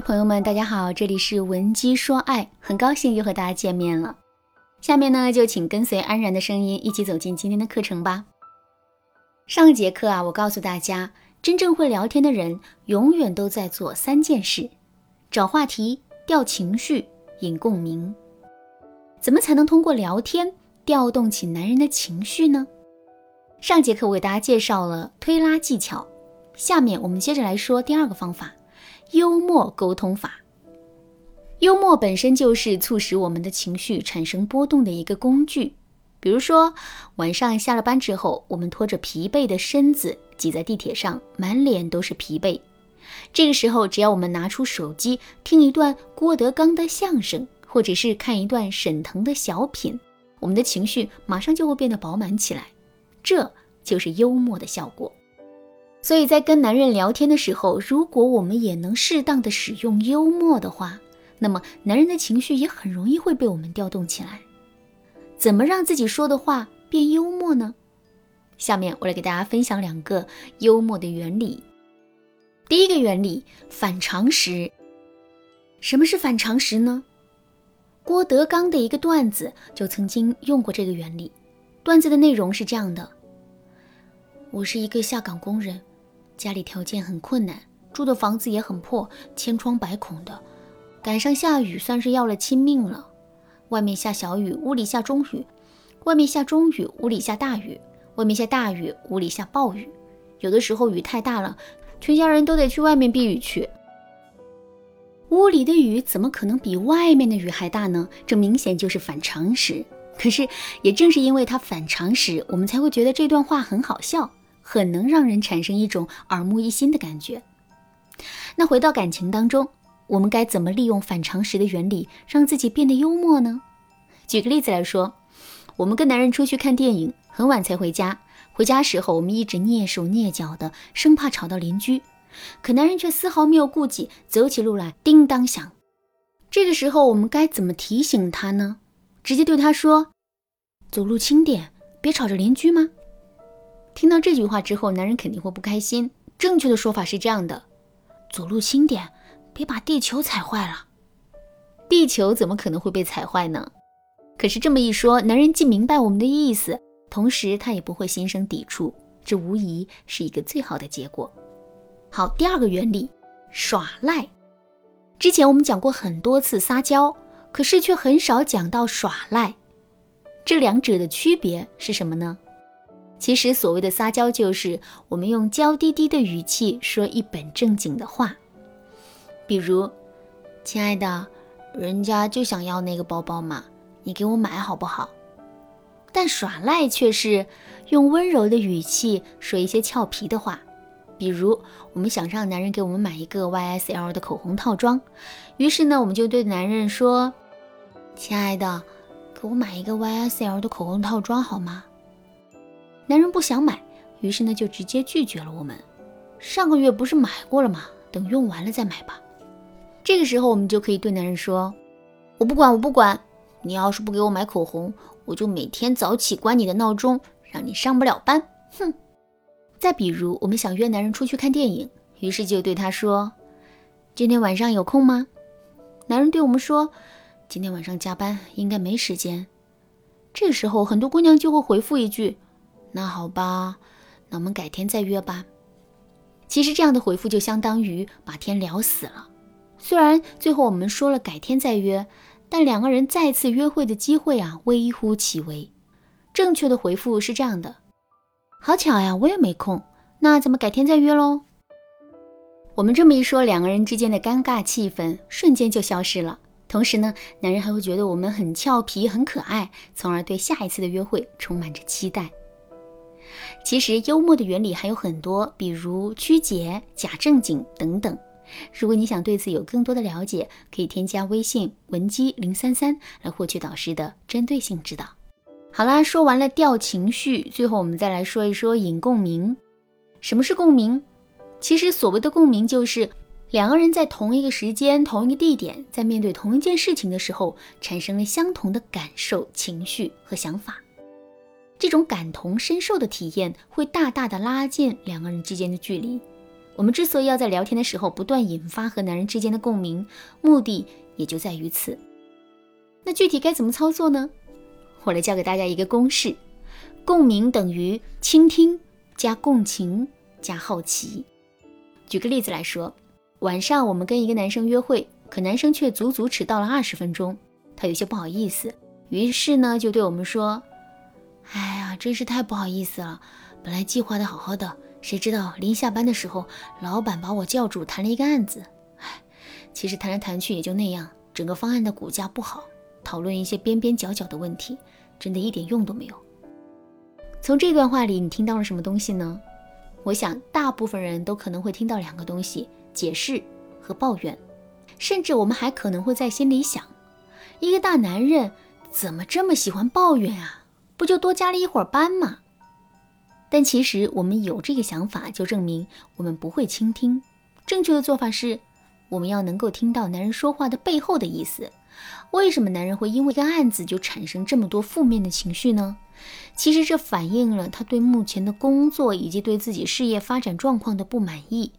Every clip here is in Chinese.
朋友们，大家好，这里是文姬说爱，很高兴又和大家见面了。下面呢，就请跟随安然的声音一起走进今天的课程吧。上节课啊，我告诉大家，真正会聊天的人，永远都在做三件事：找话题、调情绪、引共鸣。怎么才能通过聊天调动起男人的情绪呢？上节课我给大家介绍了推拉技巧，下面我们接着来说第二个方法。幽默沟通法，幽默本身就是促使我们的情绪产生波动的一个工具。比如说，晚上下了班之后，我们拖着疲惫的身子挤在地铁上，满脸都是疲惫。这个时候，只要我们拿出手机听一段郭德纲的相声，或者是看一段沈腾的小品，我们的情绪马上就会变得饱满起来。这就是幽默的效果。所以在跟男人聊天的时候，如果我们也能适当的使用幽默的话，那么男人的情绪也很容易会被我们调动起来。怎么让自己说的话变幽默呢？下面我来给大家分享两个幽默的原理。第一个原理，反常识。什么是反常识呢？郭德纲的一个段子就曾经用过这个原理。段子的内容是这样的：我是一个下岗工人。家里条件很困难，住的房子也很破，千疮百孔的。赶上下雨，算是要了亲命了。外面下小雨，屋里下中雨；外面下中雨，屋里下大雨；外面下大雨，屋里下暴雨。有的时候雨太大了，全家人都得去外面避雨去。屋里的雨怎么可能比外面的雨还大呢？这明显就是反常识。可是也正是因为它反常识，我们才会觉得这段话很好笑。很能让人产生一种耳目一新的感觉。那回到感情当中，我们该怎么利用反常识的原理，让自己变得幽默呢？举个例子来说，我们跟男人出去看电影，很晚才回家。回家时候，我们一直蹑手蹑脚的，生怕吵到邻居。可男人却丝毫没有顾忌，走起路来叮当响。这个时候，我们该怎么提醒他呢？直接对他说：“走路轻点，别吵着邻居吗？”听到这句话之后，男人肯定会不开心。正确的说法是这样的：走路轻点，别把地球踩坏了。地球怎么可能会被踩坏呢？可是这么一说，男人既明白我们的意思，同时他也不会心生抵触，这无疑是一个最好的结果。好，第二个原理，耍赖。之前我们讲过很多次撒娇，可是却很少讲到耍赖。这两者的区别是什么呢？其实，所谓的撒娇，就是我们用娇滴滴的语气说一本正经的话。比如，亲爱的，人家就想要那个包包嘛，你给我买好不好？但耍赖却是用温柔的语气说一些俏皮的话。比如，我们想让男人给我们买一个 YSL 的口红套装，于是呢，我们就对男人说：“亲爱的，给我买一个 YSL 的口红套装好吗？”男人不想买，于是呢就直接拒绝了我们。上个月不是买过了吗？等用完了再买吧。这个时候我们就可以对男人说：“我不管，我不管。你要是不给我买口红，我就每天早起关你的闹钟，让你上不了班。”哼。再比如，我们想约男人出去看电影，于是就对他说：“今天晚上有空吗？”男人对我们说：“今天晚上加班，应该没时间。”这时候，很多姑娘就会回复一句。那好吧，那我们改天再约吧。其实这样的回复就相当于把天聊死了。虽然最后我们说了改天再约，但两个人再次约会的机会啊微乎其微。正确的回复是这样的：好巧呀，我也没空，那咱们改天再约喽。我们这么一说，两个人之间的尴尬气氛瞬间就消失了。同时呢，男人还会觉得我们很俏皮、很可爱，从而对下一次的约会充满着期待。其实幽默的原理还有很多，比如曲解、假正经等等。如果你想对此有更多的了解，可以添加微信文姬零三三来获取导师的针对性指导。好啦，说完了调情绪，最后我们再来说一说引共鸣。什么是共鸣？其实所谓的共鸣，就是两个人在同一个时间、同一个地点，在面对同一件事情的时候，产生了相同的感受、情绪和想法。这种感同身受的体验会大大的拉近两个人之间的距离。我们之所以要在聊天的时候不断引发和男人之间的共鸣，目的也就在于此。那具体该怎么操作呢？我来教给大家一个公式：共鸣等于倾听加共情加好奇。举个例子来说，晚上我们跟一个男生约会，可男生却足足迟到了二十分钟，他有些不好意思，于是呢就对我们说：“，真是太不好意思了，本来计划的好好的。”谁知道临下班的时候，老板把我叫住谈了一个案子。唉，其实谈来谈去也就那样，整个方案的骨架不好，讨论一些边边角角的问题，真的一点用都没有。从这段话里，你听到了什么东西呢？我想，大部分人都可能会听到两个东西：解释和抱怨。甚至我们还可能会在心里想：一个大男人怎么这么喜欢抱怨啊？不就多加了一会儿班吗？但其实我们有这个想法，就证明我们不会倾听。正确的做法是，我们要能够听到男人说话的背后的意思。为什么男人会因为一个案子就产生这么多负面的情绪呢？其实这反映了他对目前的工作以及对自己事业发展状况的不满意。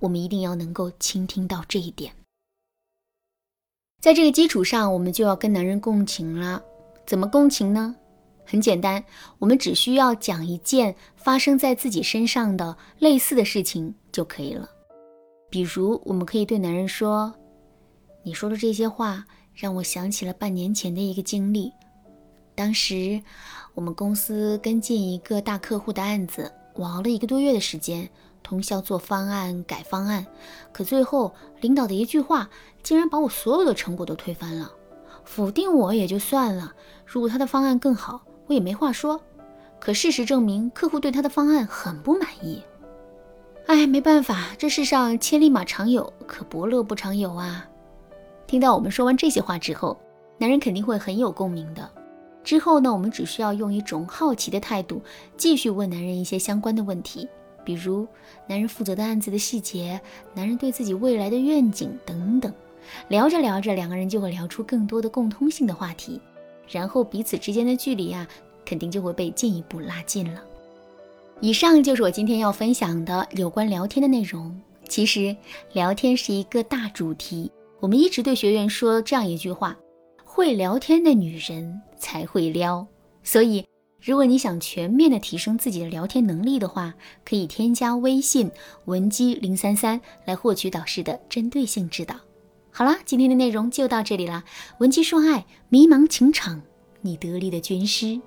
我们一定要能够倾听到这一点。在这个基础上，我们就要跟男人共情了。怎么共情呢？很简单，我们只需要讲一件发生在自己身上的类似的事情就可以了。比如，我们可以对男人说：“你说的这些话让我想起了半年前的一个经历。当时，我们公司跟进一个大客户的案子，我熬了一个多月的时间，通宵做方案、改方案，可最后领导的一句话，竟然把我所有的成果都推翻了。否定我也就算了，如果他的方案更好。”我也没话说，可事实证明，客户对他的方案很不满意。哎，没办法，这世上千里马常有，可伯乐不常有啊。听到我们说完这些话之后，男人肯定会很有共鸣的。之后呢，我们只需要用一种好奇的态度，继续问男人一些相关的问题，比如男人负责的案子的细节，男人对自己未来的愿景等等。聊着聊着，两个人就会聊出更多的共通性的话题。然后彼此之间的距离啊，肯定就会被进一步拉近了。以上就是我今天要分享的有关聊天的内容。其实聊天是一个大主题，我们一直对学员说这样一句话：会聊天的女人才会撩。所以，如果你想全面的提升自己的聊天能力的话，可以添加微信文姬零三三来获取导师的针对性指导。好啦，今天的内容就到这里啦。文姬说爱，迷茫情场，你得力的军师。